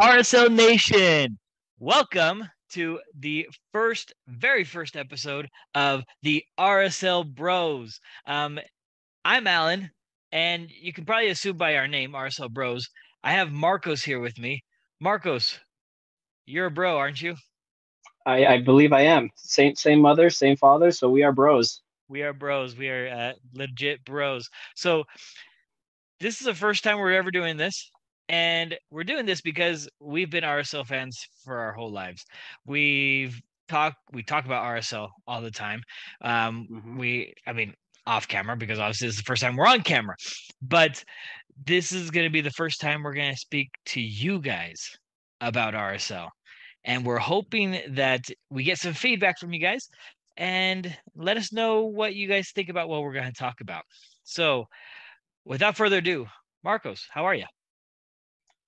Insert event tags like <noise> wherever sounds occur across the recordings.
RSL Nation, welcome to the first, very first episode of the RSL Bros. Um, I'm Alan, and you can probably assume by our name, RSL Bros. I have Marcos here with me. Marcos, you're a bro, aren't you? I, I believe I am. Same same mother, same father, so we are bros. We are bros. We are uh, legit bros. So this is the first time we're ever doing this. And we're doing this because we've been RSL fans for our whole lives. We've talked we talk about RSL all the time. Um Mhm. we I mean off camera because obviously this is the first time we're on camera. But this is going to be the first time we're going to speak to you guys about RSL. And we're hoping that we get some feedback from you guys and let us know what you guys think about what we're going to talk about. So, without further ado, Marcos, how are you?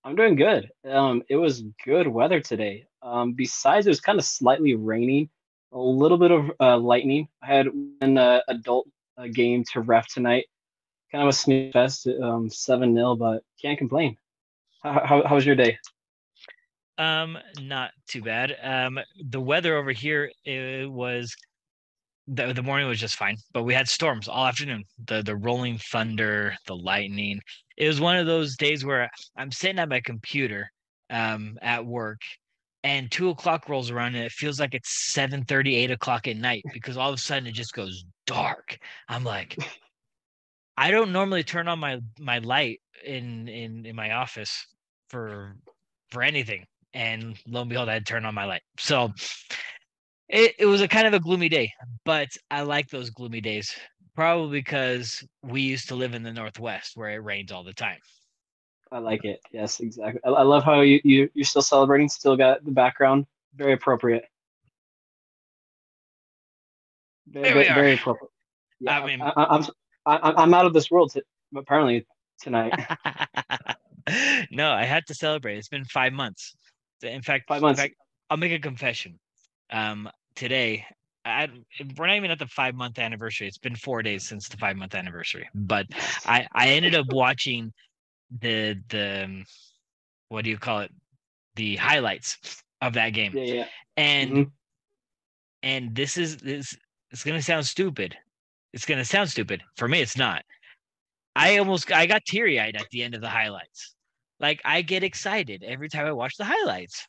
I'm doing good. Um, it was good weather today. Um, besides, it was kind of slightly raining, a little bit of uh, lightning. I had an uh, adult uh, game to ref tonight, kind of a snooze fest, um, seven 0 but can't complain. How, how, how was your day? Um, not too bad. Um, the weather over here it was the the morning was just fine, but we had storms all afternoon. The the rolling thunder, the lightning. It was one of those days where I'm sitting at my computer um at work and two o'clock rolls around and it feels like it's 7 8 o'clock at night because all of a sudden it just goes dark. I'm like, <laughs> I don't normally turn on my my light in in in my office for for anything and lo and behold, I had turned on my light. So it, it was a kind of a gloomy day, but I like those gloomy days, probably because we used to live in the Northwest where it rains all the time. I like it. Yes, exactly. I, I love how you, you you're still celebrating. Still got the background. Very appropriate. Very, There we very, are. very appropriate. I mean- I, I, I'm I, I'm out of this world. T- apparently tonight. <laughs> <laughs> no, I had to celebrate. It's been five months. In fact, Five months. fact, I'll make a confession. Um, today, I, we're not even at the five month anniversary. It's been four days since the five month anniversary, but I I ended up watching the the um, what do you call it the highlights of that game Yeah, yeah. and Mhm. and this is this it's gonna sound stupid it's gonna sound stupid for me it's not i almost i got teary-eyed at the end of the highlights like i get excited every time i watch the highlights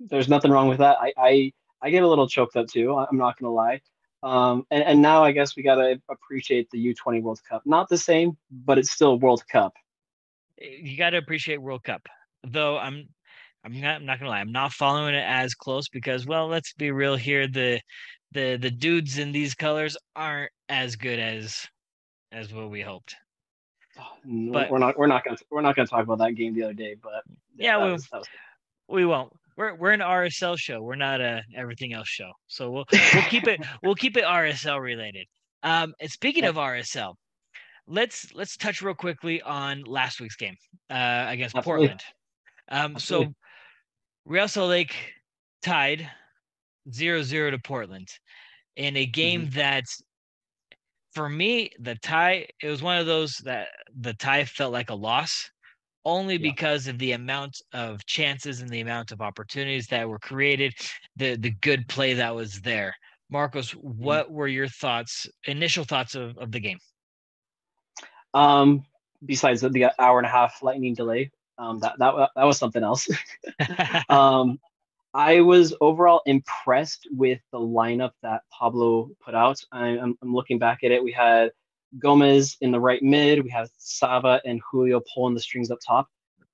There's nothing wrong with that. I, I I get a little choked up too. I'm not gonna lie. Um, and, and now I guess we gotta appreciate the U20 World Cup. Not the same, but it's still World Cup. you got to appreciate world cup though i'm i'm not i'm not gonna lie i'm not following it as close because well let's be real here the the the dudes in these colors aren't as good as as what we hoped But- we're not we're not gonna we're not gonna talk about that game the other day. But Yeah, we- was- was- we won't we're we're an rsl show we're not a everything else show so we'll we'll keep it <laughs> we'll keep it rsl related um and speaking of rsl let's let's touch real quickly on last week's game uh against Absolutely. portland um Absolutely. so real salt lake tied 0-0 to portland in a game Mm-hmm. that for me the tie it was one of those that the tie felt like a loss only Yeah. because of the amount of chances and the amount of opportunities that were created, the the good play that was there. Marcos, Mm-hmm. what were your thoughts, initial thoughts of, of the game? Um, besides the, hour and a half lightning delay, um, that that that was something else. <laughs> um, I was overall impressed with the lineup that Pablo put out. I, I'm, I'm looking back at it. We had Gomez in the right mid. We have Sava and Julio pulling the strings up top.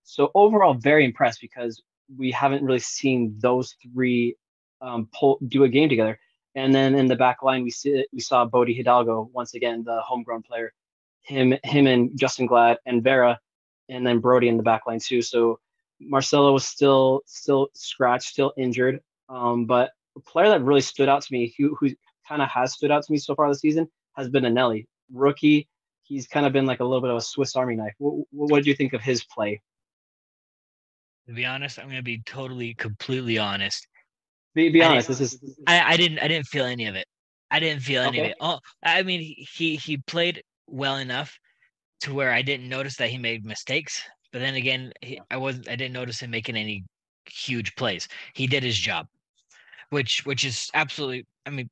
So overall, very impressed because we haven't really seen those three um, pull do a game together. And then in the back line, we see we saw Bode Hidalgo once again, the homegrown player. Him, him, and Justen Glad and Vera, and then Brody in the back line too. So Marcelo was still still scratched, still injured. Um, but a player that really stood out to me, who who kind of has stood out to me so far this season, has been Eneli, rookie. He's kind of been like a little bit of a Swiss Army knife. What, what do you think of his play? to be honest, I'm gonna be totally, completely honest. Be, be honest, this is I, I didn't I didn't feel any of it. I didn't feel any of it. Oh, I mean he he he played well enough to where I didn't notice that he made mistakes. but then again, he, I wasn't. I didn't notice him making any huge plays. He did his job, which which is absolutely. I mean,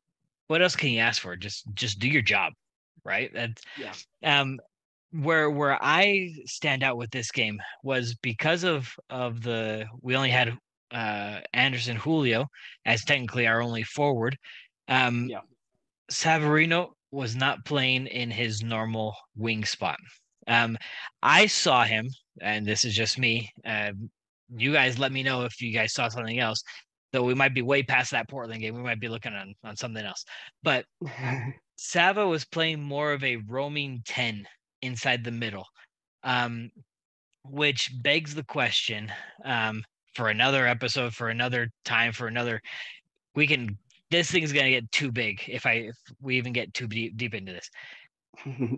what else can you ask for? Just just do your job, right? That's Yeah. um where where I stand out with this game was because of of the we only had uh Anderson Julio as technically our only forward. Um Yeah. Savarino was not playing in his normal wing spot. Um I saw him, and this is just me. Um you guys let me know if you guys saw something else. Though we might be way past that Portland game. We might be looking on, on something else. But <laughs> Sava was playing more of a roaming 10 inside the middle, um, which begs the question um, for another episode, for another time, for another. We can. This thing's gonna get too big if I if we even get too deep deep into this.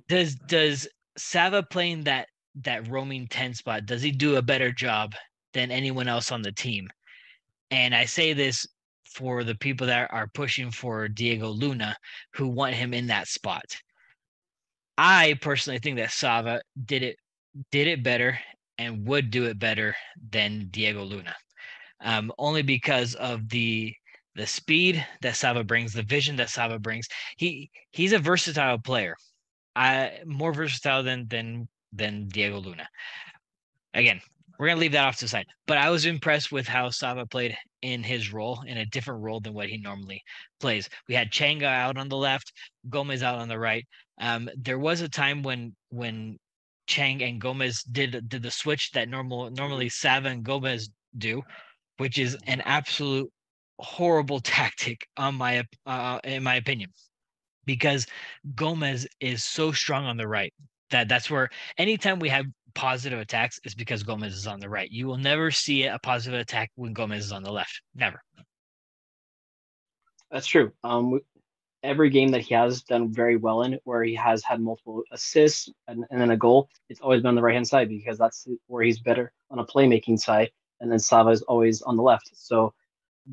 <laughs> Does does Sava playing that that roaming 10 spot? Does he do a better job than anyone else on the team? And I say this for the people that are pushing for Diego Luna, who want him in that spot. I personally think that Sava did it did it better and would do it better than Diego Luna, um, only because of the the speed that Sava brings, the vision that Sava brings. He he's a versatile player, I more versatile than than than Diego Luna. Again, we're gonna leave that off to the side. But I was impressed with how Sava played in his role, in a different role than what he normally plays. We had Changa out on the left, Gomez out on the right. Um, there was a time when when Chang and Gomez did did the switch that normal normally Sava and Gomez do, which is an absolute horrible <laughs> tactic on my uh, in my opinion, because Gomez is so strong on the right that that's where anytime we have positive attacks is because Gomez is on the right. You will never see a positive attack when Gomez is on the left. Never. That's true. Um, every game that he has done very well in, where he has had multiple assists and, and then a goal, it's always been on the right hand side because that's where he's better on a playmaking side. And then Sava is always on the left. So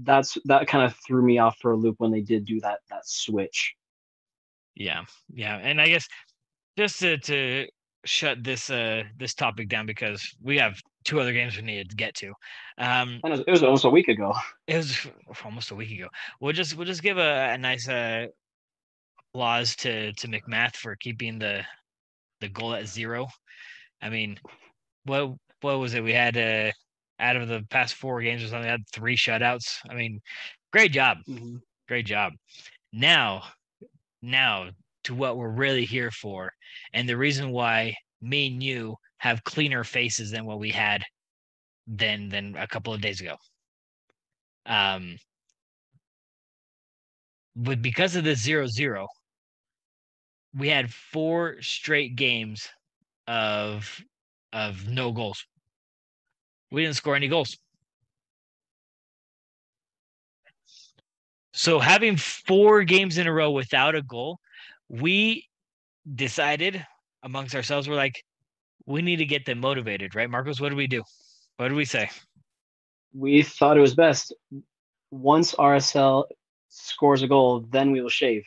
that's that kind of threw me off for a loop when they did do that that switch. Yeah, yeah, and I guess just to to shut this uh this topic down because we have two other games we needed to get to. Um, And it was, it was almost a week ago. <laughs> it was almost a week ago. We'll just we'll just give a, a nice uh applause to to MacMath for keeping the the goal at zero. I mean, what what was it? We had uh out of the past four games or something, we had three shutouts. I mean, great job. Mhm. Great job. Now, now to what we're really here for, and the reason why me and you have cleaner faces than what we had than than a couple of days ago. Um, but because of the zero zero, we had four straight games of of no goals. We didn't score any goals. So having four games in a row without a goal, we decided amongst ourselves, we're like, we need to get them motivated, right? Marcos, what do we do? What do we say? We thought it was best. Once RSL scores a goal, then we will shave.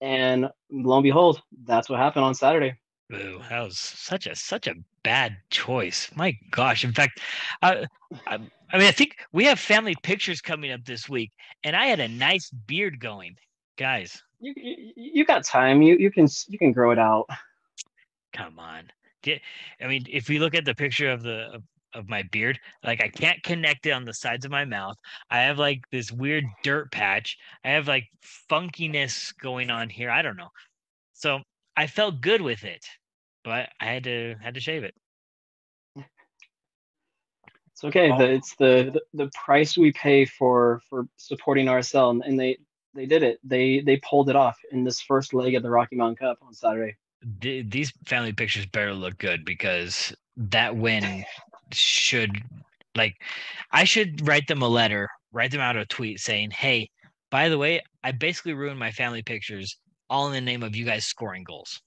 And lo and behold, that's what happened on Saturday. Boo, that was such a such a bad choice. My gosh. In fact, I, I I mean I think we have family pictures coming up this week, and I had a nice beard going. Guys, You, you, you got time. You you can you can grow it out. come on. Get, I mean, if we look at the picture of the of, of my beard, like I can't connect it on the sides of my mouth. I have like this weird dirt patch. I have like funkiness going on here. I don't know. So I felt good with it, but I had to had to shave it. It's okay. Oh. The, it's the, the the price we pay for for supporting RSL, and, and they they did it. They they pulled it off in this first leg of the Rocky Mountain Cup on Saturday. th- these family pictures better look good because that win should like I should write them a letter, write them out a tweet saying, "Hey, by the way, I basically ruined my family pictures all in the name of you guys scoring goals."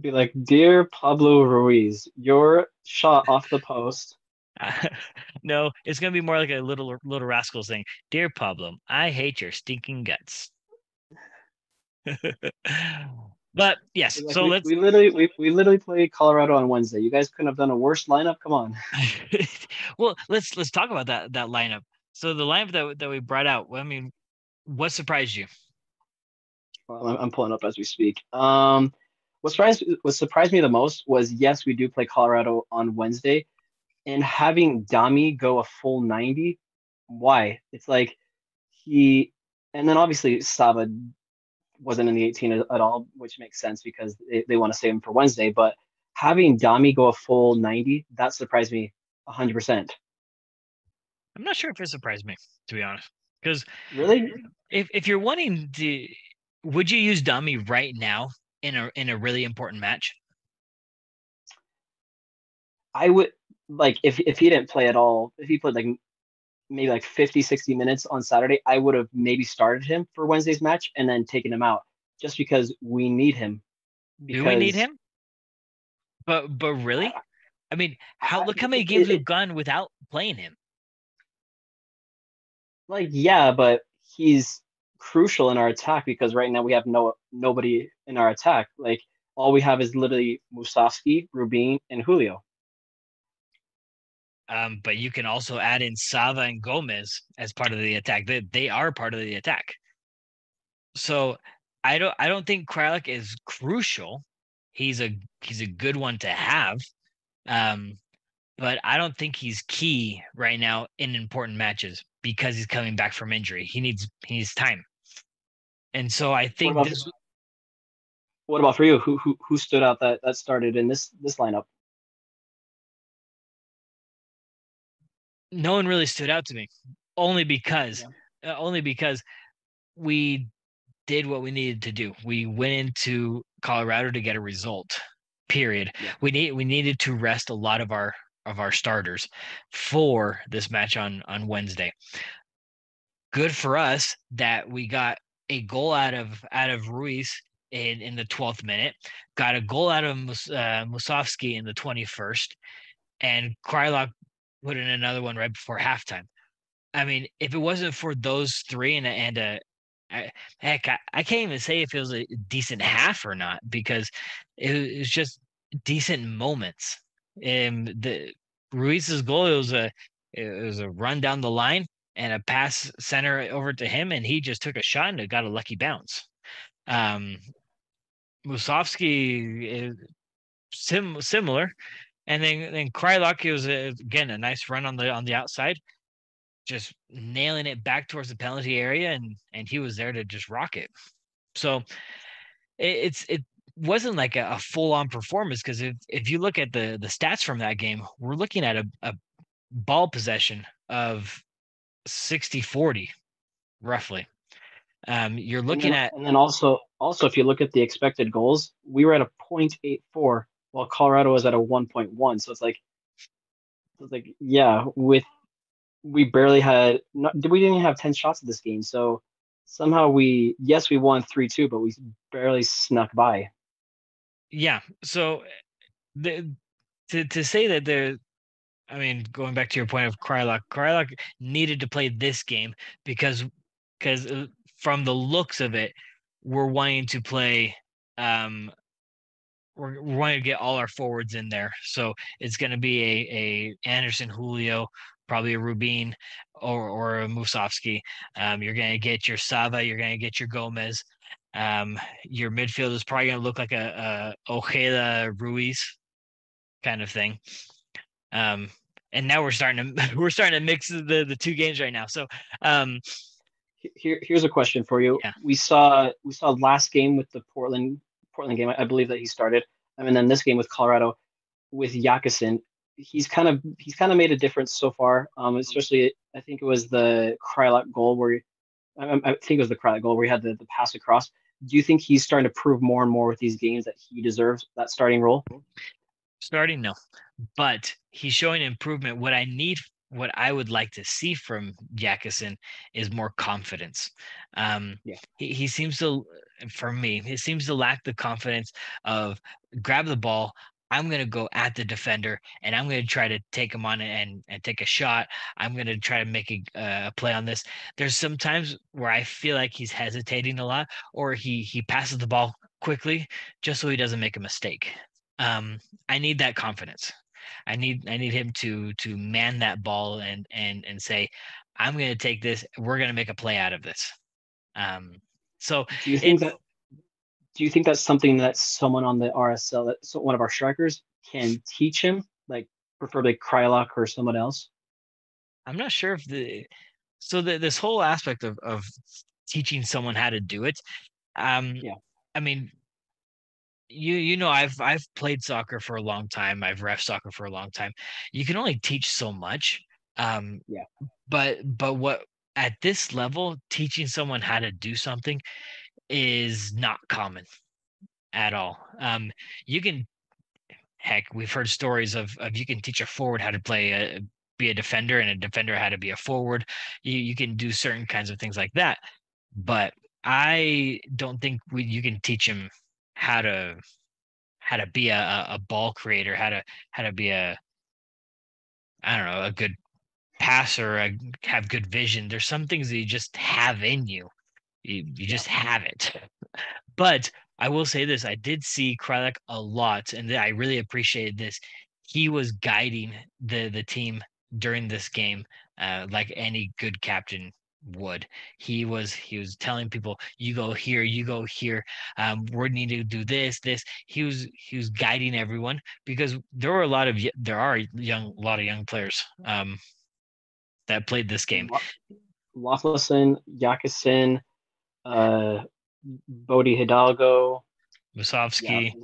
Be like, dear Pablo Ruiz, your shot off the post. <laughs> no, it's gonna be more like a little little rascals thing. Dear Pablo, I hate your stinking guts. <laughs> But yes, Like, so we, let's we literally we, we literally play Colorado on Wednesday. You guys couldn't have done a worse lineup. Come on. <laughs> well let's let's talk about that that lineup. So the lineup that that we brought out. I mean, what surprised you? Well, I'm, I'm pulling up as we speak. Um, what surprised what surprised me the most was yes, we do play Colorado on Wednesday, and having Dami go a full 90. Why? It's like he, and then obviously Sava wasn't in the 18 at, at all, which makes sense because they, they want to save him for Wednesday. But having Dami go a full 90, that surprised me 100%. I'm not sure if it surprised me, to be honest. Because Really? if if you're wanting to, would you use Dami right now in a in a really important match? I would like if if he didn't play at all, if he played like maybe like 50, 60 minutes on Saturday, I would have maybe started him for Wednesday's match and then taken him out just because we need him. Do we need him? But but really, I mean, how look how many games we've gone without playing him. Like, yeah, but he's crucial in our attack because right now we have no nobody in our attack. Like all we have is literally Musovski, Rubin, and Julio. Um, but you can also add in Sava and Gomez as part of the attack. They they are part of the attack. So I don't I don't think Kreilach is crucial. He's a he's a good one to have. Um, but I don't think he's key right now in important matches because he's coming back from injury. He needs he needs time. And so I think about- this What about for you? Who who who stood out that that started in this this lineup? No one really stood out to me only because uh, only because we did what we needed to do. We went into colorado to get a result period. Yeah. we need we needed to rest a lot of our of our starters for this match on on wednesday. Good for us that we got a goal out of out of ruiz in in the 12th minute got a goal out of Mus- uh, Musovski in the 21st and Kreilach put in another one right before halftime. I mean, if it wasn't for those three and and a, I, heck, I, I can't even say if it was a decent half or not because it, was- it was just decent moments. And the Ruiz's goal it was a it was a run down the line and a pass center over to him, and he just took a shot and it got a lucky bounce. Um, Musovski sim similar. And then then Kreilach, it was a, again a nice run on the on the outside, just nailing it back towards the penalty area, and and he was there to just rock it. So it, it's it wasn't like a, a full on performance because if if you look at the the stats from that game, we're looking at a, a ball possession of 60-40, roughly. Um, you're And looking then- at and then also also if you look at the expected goals, we were at a 0.84 while Colorado was at a 1.1. So it's like it's like yeah, with we barely had not we didn't even have 10 shots in this game. So somehow we yes, we won 3-2, but we barely snuck by. yeah so the to to say that there i mean going back to your point of Kreilach, Kreilach needed to play this game because because uh, from the looks of it we're wanting to play um we're, wanting to get all our forwards in there so it's going to be a a anderson julio probably a rubin or or a musovski um you're going to get your sava you're going to get your gomez um, your midfield is probably going to look like a, a Ojeda Ruiz kind of thing. Um, and now we're starting to <laughs> we're starting to mix the the two games right now. So um, Here, here's a question for you. Yeah. We saw we saw last game with the Portland Portland game. I, I believe that he started. I mean, then this game with Colorado with Jacquesson, he's kind of he's kind of made a difference so far. Um, especially I think it was the Kreilach goal where I, I think it was the Kreilach goal where he had the, the pass across. Do you think he's starting to prove more and more with these games that he deserves that starting role? starting no, but he's showing improvement. What I need, what I would like to see from Jacquesson is more confidence. Um, Yeah. he, he seems to, for me, It seems to lack the confidence of grab the ball. I'm going to go at the defender and I'm going to try to take him on and, and take a shot. I'm going to try to make a, uh, play on this. There's some times where I feel like he's hesitating a lot or he, he passes the ball quickly just so he doesn't make a mistake. Um, I need that confidence. I need I need him to to man that ball and and and say, I'm going to take this. We're going to make a play out of this. Um, so do you think that do you think that's something that someone on the RSL, that so one of our strikers, can teach him, like preferably Kreilach or someone else? I'm not sure if the so the, this whole aspect of of teaching someone how to do it. Um, yeah. I mean, you you know I've I've played soccer for a long time. I've ref soccer for a long time. You can only teach so much. Um, yeah. But but what at this level, teaching someone how to do something is not common at all. Um, you can heck, we've heard stories of of you can teach a forward how to play a be a defender and a defender how to be a forward. You you can do certain kinds of things like that. But I don't think we you can teach him how to how to be a, a ball creator, how to how to be a I don't know, a good passer, a, have good vision. There's some things that you just have in you. You you just have it. But I will say this: I did see Kreilach a lot, and I really appreciated this. He was guiding the the team during this game, uh, like any good captain would. He was he was telling people, "You go here, you go here. Um, we need to do this, this." He was he was guiding everyone because there were a lot of there are young a lot of young players um, that played this game. Löffelsend, Jacquesson, uh, Bode Hidalgo, Musovski. Yeah,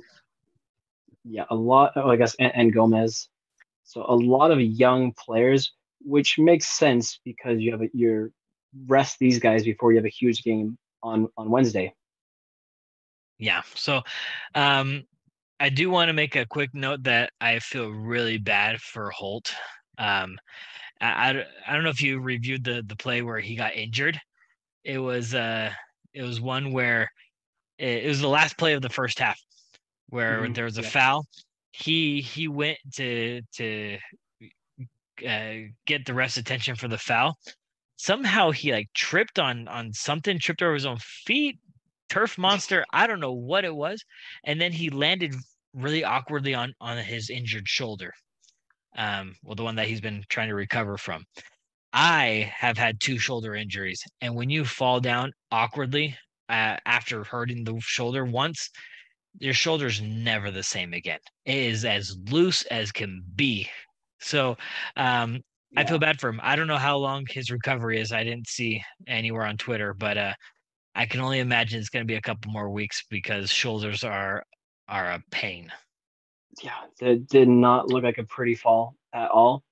yeah, a lot. Oh, I guess and, and Gomez. So a lot of young players, which makes sense because you have a, you're rest these guys before you have a huge game on on Wednesday. Yeah. So um I do want to make a quick note that I feel really bad for Holt. Um I, I, I don't know if you reviewed the the play where he got injured. It was uh it was one where it, it was the last play of the first half where mm-hmm. there was a yeah. foul. He he went to to uh, get the ref's attention for the foul, somehow he like tripped on on something, tripped over his own feet, turf monster. I don't know what it was, and then he landed really awkwardly on on his injured shoulder. Um, well, the one that he's been trying to recover from. I have had two shoulder injuries, and when you fall down awkwardly uh, after hurting the shoulder once, your shoulder's never the same again. It is as loose as can be. So um, I feel bad for him. I don't know how long his recovery is. I didn't see anywhere on Twitter, but uh, I can only imagine it's going to be a couple more weeks because shoulders are are a pain. Yeah, it did not look like a pretty fall at all.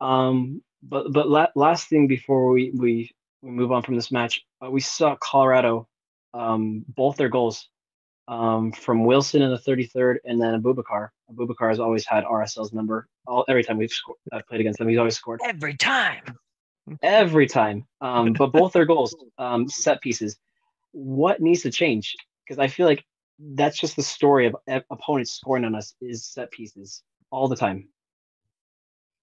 Um, but but la- last thing before we we, we move on from this match, uh, we saw Colorado um, both their goals um, from Wilson in the 33rd, and then Abubakar. Abubakar has always had RSL's number. All every time we've scored, I've played against them, he's always scored. Every time. Every time. Um, but both their goals, um, set pieces. What needs to change? Because I feel like that's just the story of opponents scoring on us is set pieces all the time.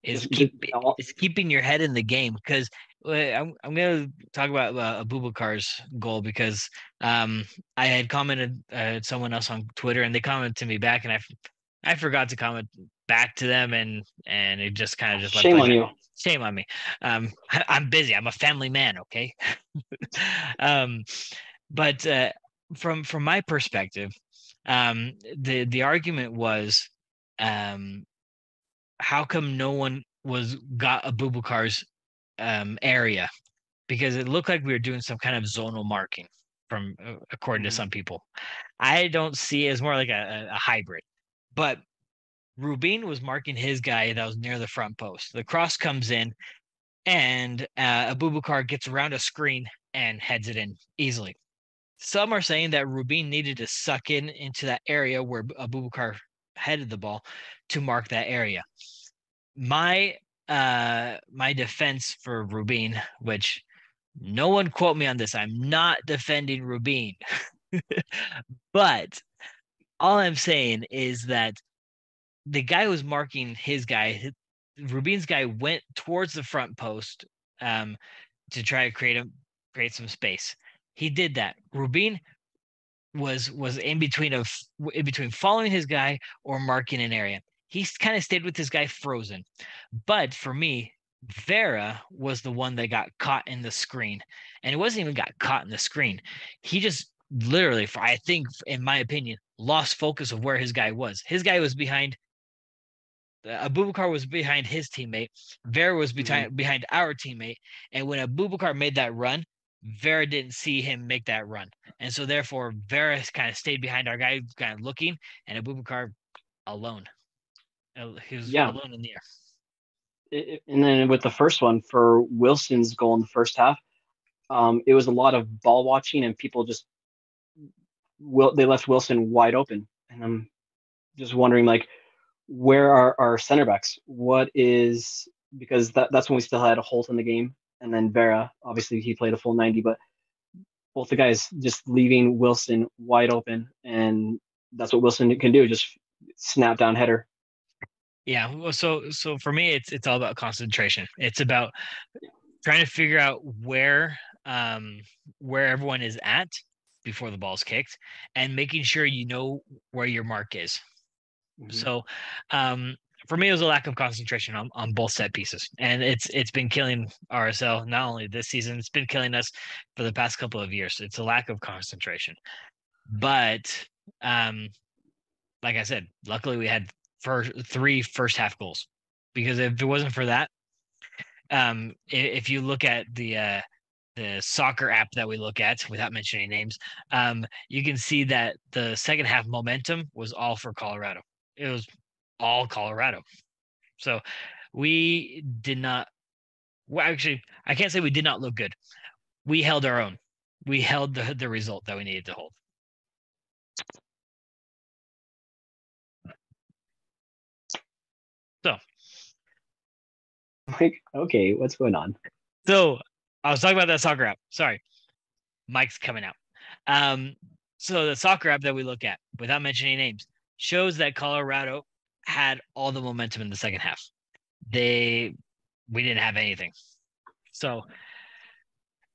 Is keep is keeping your head in the game because I'm I'm gonna talk about uh, Abubakar's goal because um I had commented uh, someone else on Twitter and they commented to me back and I I forgot to comment back to them and and it just kind of just shame on you. shame on me. Um <laughs> I, am busy. I'm a family man okay? <laughs> Um but uh, from from my perspective um the the argument was um how come no one was got Abubakar's um, area? Because it looked like we were doing some kind of zonal marking from uh, according mm-hmm. to some people. I don't see it as more like a, a hybrid. But Rubin was marking his guy that was near the front post. The cross comes in, and uh, Abubakar gets around a screen and heads it in easily. Some are saying that Rubin needed to suck in into that area where Abubakar headed the ball to mark that area. My uh my defense for Rubin, which no one quote me on this. I'm not defending Rubin. <laughs> but all I'm saying is that the guy was marking his guy, Rubin's guy went towards the front post um, to try to create a create some space. He did that. Rubin was was in between of in between following his guy or marking an area. He kind of stayed with his guy frozen. But for me, Vera was the one that got caught in the screen. And it wasn't even got caught in the screen. He just literally, for I think, in my opinion, lost focus of where his guy was. His guy was behind. Uh, Abubakar was behind his teammate. Vera was behind mm-hmm. behind our teammate. And when Abubakar made that run, Vera didn't see him make that run. And so therefore Vera kind of stayed behind our guy, kind of looking, and Abubakar alone. He was yeah. alone in the air. It, and then with the first one for Wilson's goal in the first half, um, it was a lot of ball watching and people just will they left Wilson wide open. And I'm just wondering like where are our center backs? What is because that, that's when we still had a Holt in the game and then Vera, obviously he played a full 90, but both the guys just leaving Wilson wide open and that's what Wilson can do, just snap down header. Yeah. Well, so so for me, it's it's all about concentration. It's about trying to figure out where um where everyone is at before the ball's kicked and making sure you know where your mark is. Mm-hmm. So um for me it was a lack of concentration on, on both set pieces. And it's it's been killing RSL not only this season, it's been killing us for the past couple of years. It's a lack of concentration. But um like I said, luckily we had first three first half goals because if it wasn't for that, um, if you look at the uh, the soccer app that we look at without mentioning names, um, you can see that the second half momentum was all for Colorado. It was all Colorado. So we did not. Well, actually, I can't say we did not look good. We held our own. We held the the result that we needed to hold. So, like, okay, what's going on? So, I was talking about that soccer app. Sorry, Mike's coming out. Um, so the soccer app that we look at, without mentioning names, shows that Colorado had all the momentum in the second half. They, we didn't have anything. So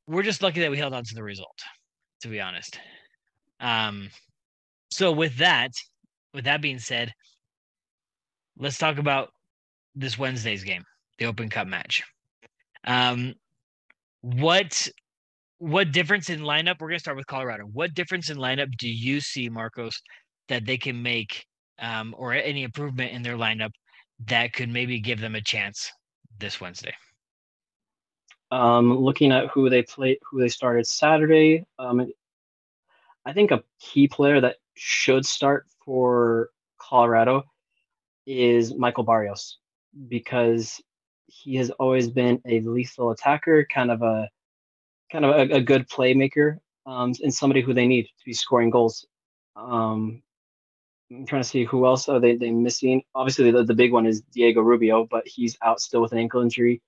we're just lucky that we held on to the result, to be honest. Um, so with that, with that being said, let's talk about this Wednesday's game, the Open Cup match. Um, what what difference in lineup? We're gonna start with Colorado. What difference in lineup do you see, Marcos, that they can make, um, or any improvement in their lineup that could maybe give them a chance this Wednesday? Um, looking at who they played, who they started Saturday, um, I think a key player that should start for Colorado is Michael Barrios because he has always been a lethal attacker, kind of a kind of a, a good playmaker, um, and somebody who they need to be scoring goals. Um, I'm trying to see who else are they they missing. Obviously, the, the big one is Diego Rubio, but he's out still with an ankle injury.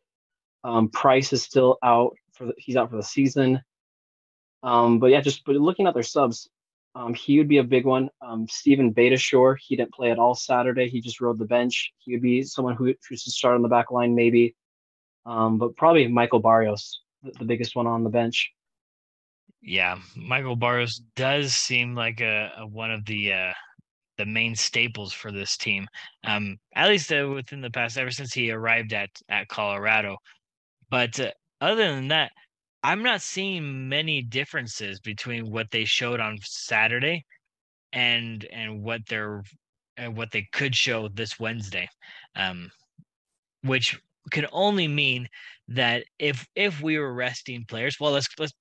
Um, Price is still out for the, he's out for the season. Um, but yeah, just but looking at their subs, um, he would be a big one. Um, Steven Beitashour, he didn't play at all Saturday. He just rode the bench. He would be someone who, who should start on the back line, maybe. Um, but probably Michael Barrios, the, the, biggest one on the bench. Yeah, Michael Barrios does seem like a, a one of the uh, the main staples for this team. Um, at least uh, within the past, ever since he arrived at at Colorado. But uh, other than that, I'm not seeing many differences between what they showed on Saturday and and what they're and what they could show this Wednesday, um, which can only mean that if if we were resting players, well, let's let's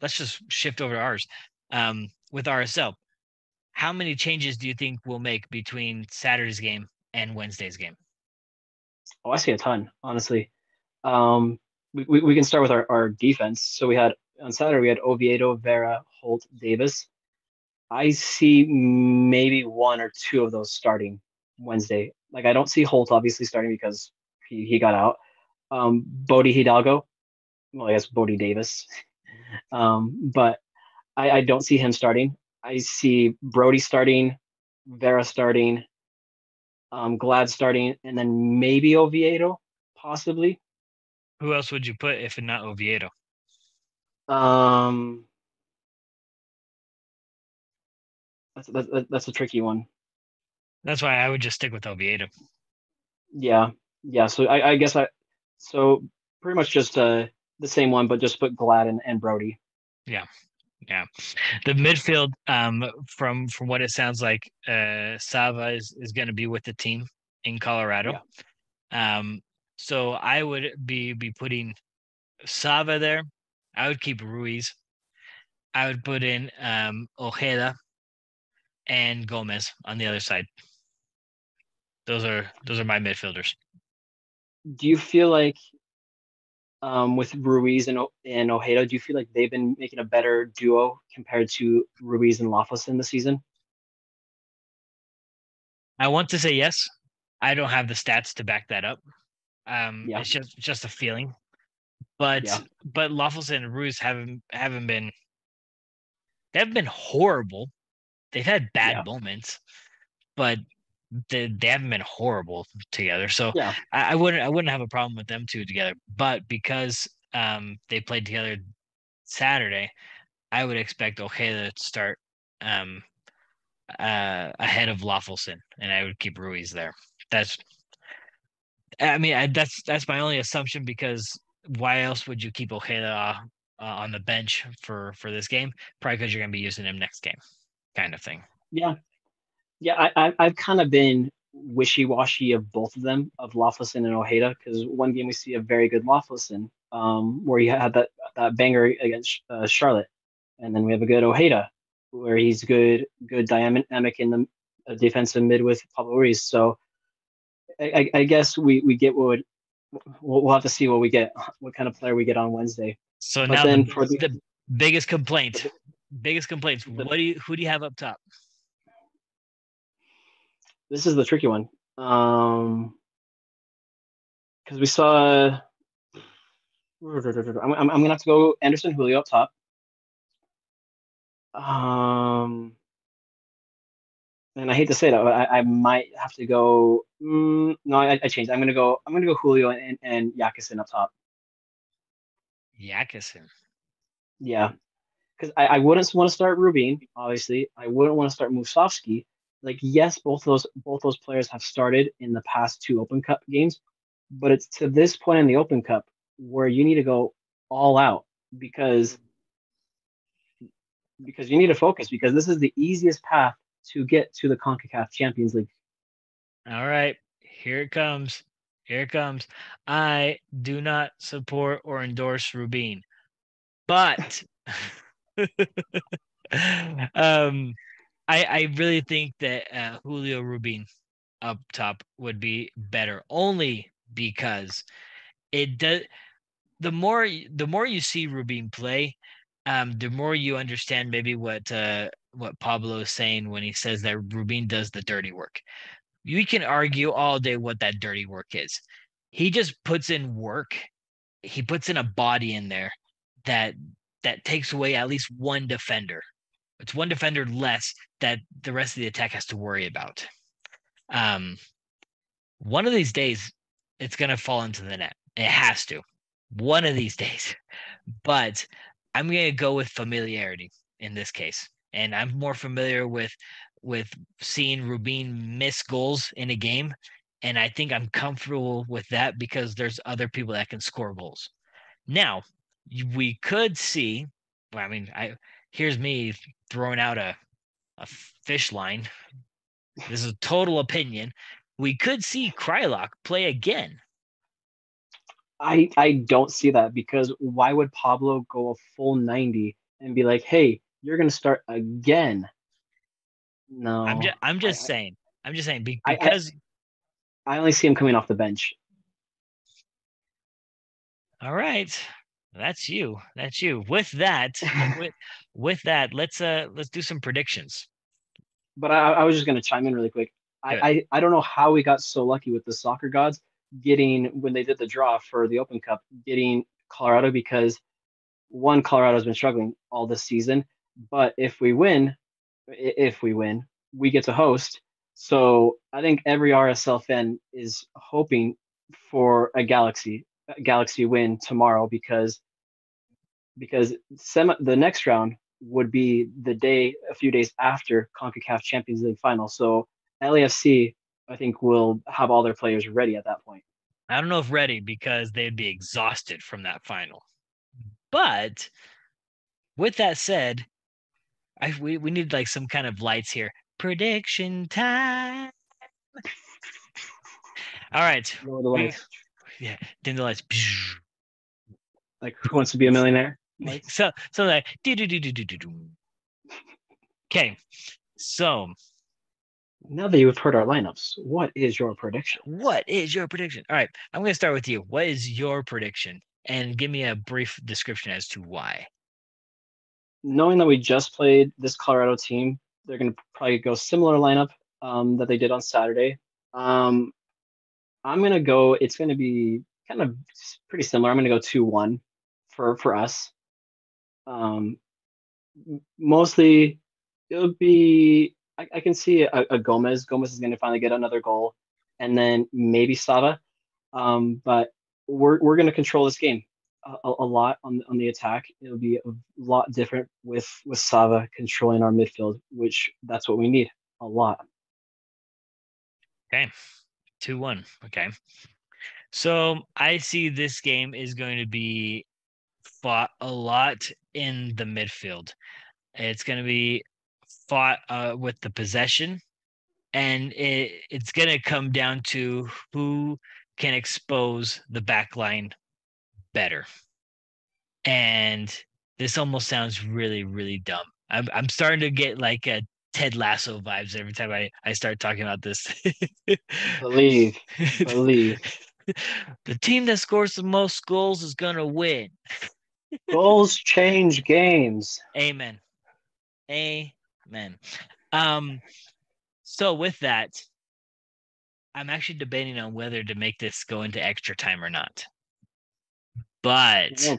let's just shift over to ours um, with RSL. How many changes do you think we'll make between Saturday's game and Wednesday's game? Oh, I see a ton, honestly. Um, we, we can start with our, our defense. So we had on Saturday we had Oviedo, Vera, Holt, Davis. I see maybe one or two of those starting Wednesday. Like I don't see Holt obviously starting because he, he got out. Um, Bode Hidalgo, well I guess Bodie Davis, <laughs> um, but I, I don't see him starting. I see Brody starting, Vera starting, um, Glad starting, and then maybe Oviedo possibly. Who else would you put if not Oviedo? Um, That's that's, that's a tricky one. That's why I would just stick with Oviedo. Yeah, yeah. So I, I guess I so pretty much just uh the same one, but just put Glad and, and Brody. Yeah, yeah. The midfield, um, from from what it sounds like, uh, Sava is is going to be with the team in Colorado. Yeah. Um, so I would be be putting Sava there. I would keep Ruiz. I would put in um, Ojeda and Gomez on the other side. Those are those are my midfielders. Do you feel like um, with Ruiz and and Ojeda, do you feel like they've been making a better duo compared to Ruiz and Löffelsend this season? I want to say yes. I don't have the stats to back that up. Um, yeah. It's just just a feeling, but yeah. but Löffelsend and Ruiz haven't haven't been they haven't been horrible. They've had bad yeah. moments, but they, they haven't been horrible together. So yeah. I, I, wouldn't I wouldn't have a problem with them two together. But because um they played together Saturday, I would expect Ojeda to start um uh ahead of Löffelsend, and I would keep Ruiz there. That's I mean I, that's that's my only assumption because why else would you keep Ojeda uh, on the bench for for this game? Probably because you're going to be using him next game, kind of thing. Yeah, yeah, I, I have kind of been wishy-washy of both of them, of Löffelsend and Ojeda, because one game we see a very good Löffelsend, um, where he had that that banger against uh, Charlotte, and then we have a good Ojeda, where he's good good dynamic in the uh, defensive mid with Pablo Ruiz. So I, I, guess we we get what would, we'll, we'll have to see what we get, what kind of player we get on Wednesday. So but now then the, for the, the biggest complaint, <laughs> biggest complaints. What do you who do you have up top? This is the tricky one. Um, because we saw. I'm, I'm, I'm gonna have to go Anderson Julio up top. Um, and I hate to say that, but I, I might have to go. Mm, no, I, I changed. I'm gonna go. I'm gonna go Julio and and Jacquesson up top. Jacquesson. Yeah, because I, I wouldn't want to start Rubin. Obviously, I wouldn't want to start Musovski like yes, both those both those players have started in the past two Open Cup games, but it's to this point in the Open Cup where you need to go all out because because you need to focus because this is the easiest path to get to the CONCACAF Champions League. All right, here it comes. Here it comes. I do not support or endorse Rubin, but <laughs> um I, I really think that uh, Julio Rubin up top would be better only because it does the more the more you see Rubin play, um, the more you understand maybe what uh, what Pablo is saying when he says that Rubin does the dirty work. You can argue all day what that dirty work is. He just puts in work. He puts in a body in there that that takes away at least one defender it's one defender less that the rest of the attack has to worry about. Um, one of these days, it's going to fall into the net. It has to. One of these <laughs> days. But I'm going to go with familiarity in this case. And I'm more familiar with with seeing Rubin miss goals in a game. And I think I'm comfortable with that because there's other people that can score goals. Now, we could see, well, I mean, I here's me throwing out a a fish line. <laughs> This is a total opinion. We could see Kreilach play again. I I don't see that because why would Pablo go a full 90 and be like, "Hey, you're going to start again?" No. I'm just I'm just I, saying. I'm just saying because I, I only see him coming off the bench. All right. That's you. That's you. With that, <laughs> with, with that, let's uh let's do some predictions. But I, I was just gonna chime in really quick. I, I, I don't know how we got so lucky with the soccer gods getting when they did the draw for the Open Cup, getting Colorado because one, Colorado's been struggling all this season. But if we win, if we win, we get to host. So I think every RSL fan is hoping for a Galaxy Galaxy win tomorrow because because semi, the next round would be the day a few days after CONCACAF Champions League final. So LAFC, I think, will have all their players ready at that point. I don't know if ready because they'd be exhausted from that final. But with that said, I we, we need like some kind of lights here. Prediction time. <laughs> All right. Roll the lights. Yeah, Then the lights. Like who wants to be a millionaire? Like, <laughs> So so like do do do do do do do. Okay, so now that you've heard our lineups, what is your prediction? what is your prediction? All right, I'm gonna start with you. What is your prediction? And give me a brief description as to why. Knowing that we just played this Colorado team, they're going to probably go similar lineup um, that they did on Saturday. Um, I'm to go. It's to be kind of pretty similar. I'm to go two one for for us. Um, mostly, it'll be. I, I can see a, a Gomez. Gomez is to finally get another goal, and then maybe Sava. Um, but we're we're to control this game a a lot on on the attack. It'll be a lot different with with Sava controlling our midfield, which that's what we need a lot. Okay, two one. Okay, so I see this game is going to be fought a lot in the midfield. It's going to be fought uh, with the possession, and it, it's going to come down to who can expose the back line better. And this almost sounds really, really dumb. I'm I'm starting to get like a Ted Lasso vibes every time I, I start talking about this. Believe, <laughs> believe. the team that scores the most goals is gonna win. Goals change games. Amen. Amen. Um, so with that, I'm actually debating on whether to make this go into extra time or not. But You know,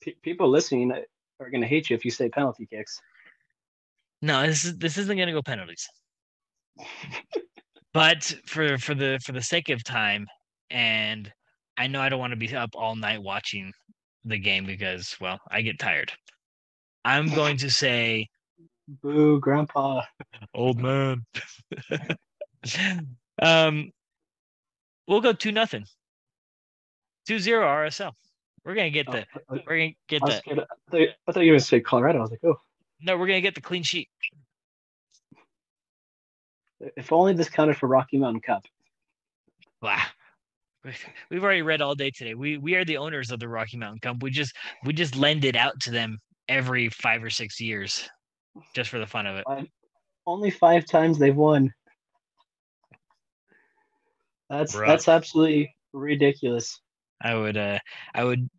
pe- people listening are going to hate you if you say penalty kicks. No, this is this isn't gonna go penalties. but for for the for the sake of time, and I know I don't want to be up all night watching the game because well, I get tired. I'm going to say Boo, Grandpa. old man. <laughs> um, we'll go two nothing. Two zero RSL. We're gonna get Oh, the I, we're gonna get I was the scared. I thought, you, I thought you were going to say Colorado. I was like, oh, no, we're gonna get the clean sheet. if only this counted for Rocky Mountain Cup. Wow. We- <laughs> We've already read all day today. We we are the owners of the Rocky Mountain Cup. We just we just lend it out to them every five or six years, just for the fun of it. Five, only five times they've won. That's Bruh. that's absolutely ridiculous. I would uh I would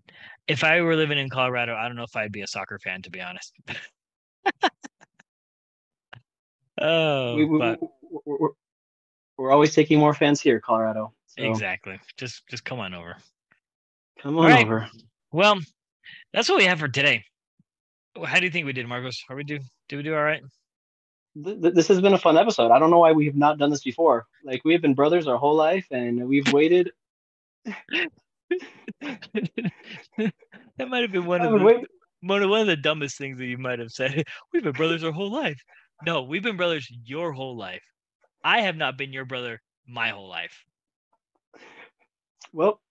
if I were living in Colorado, I don't know if I'd be a soccer fan to be honest. <laughs> <laughs> oh, we, we, but we, we're, we're always taking more fans here, Colorado. So exactly. Just just come on over. come on Alright. over. Well, that's what we have for today. How do you think we did, Marcos? Are we do did we do all right? Th- th- this has been a fun episode. I don't know why we have not done this before. Like we have been brothers our whole life, and we've waited. <laughs> that might have been one I of the wait. One of one of the dumbest things that you might have said. <laughs> We've been brothers our whole life. No, we've been brothers your whole life. I have not been your brother my whole life. Well,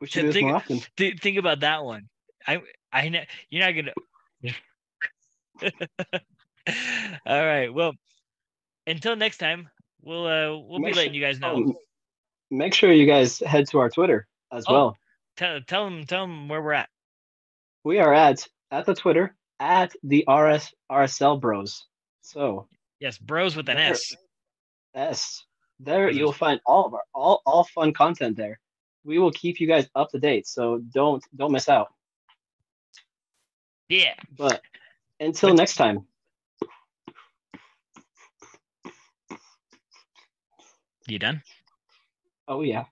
we should Think- more often. <laughs> Th- think about that one. I I you're not gonna. <laughs> All right. Well, until next time, we'll uh we'll be letting sure- you guys know. Oh, make sure you guys head to our Twitter as Oh. well. Tell tell them tell them where we're at. We are at at the Twitter at the RS RSL Bros. So Yes, bros with an There. S. S there you'll find all of our all all fun content there. We will keep you guys up to date, so don't don't miss out. Yeah. But until next time, You done? oh yeah.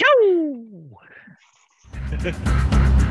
Ciao. Ha ha ha.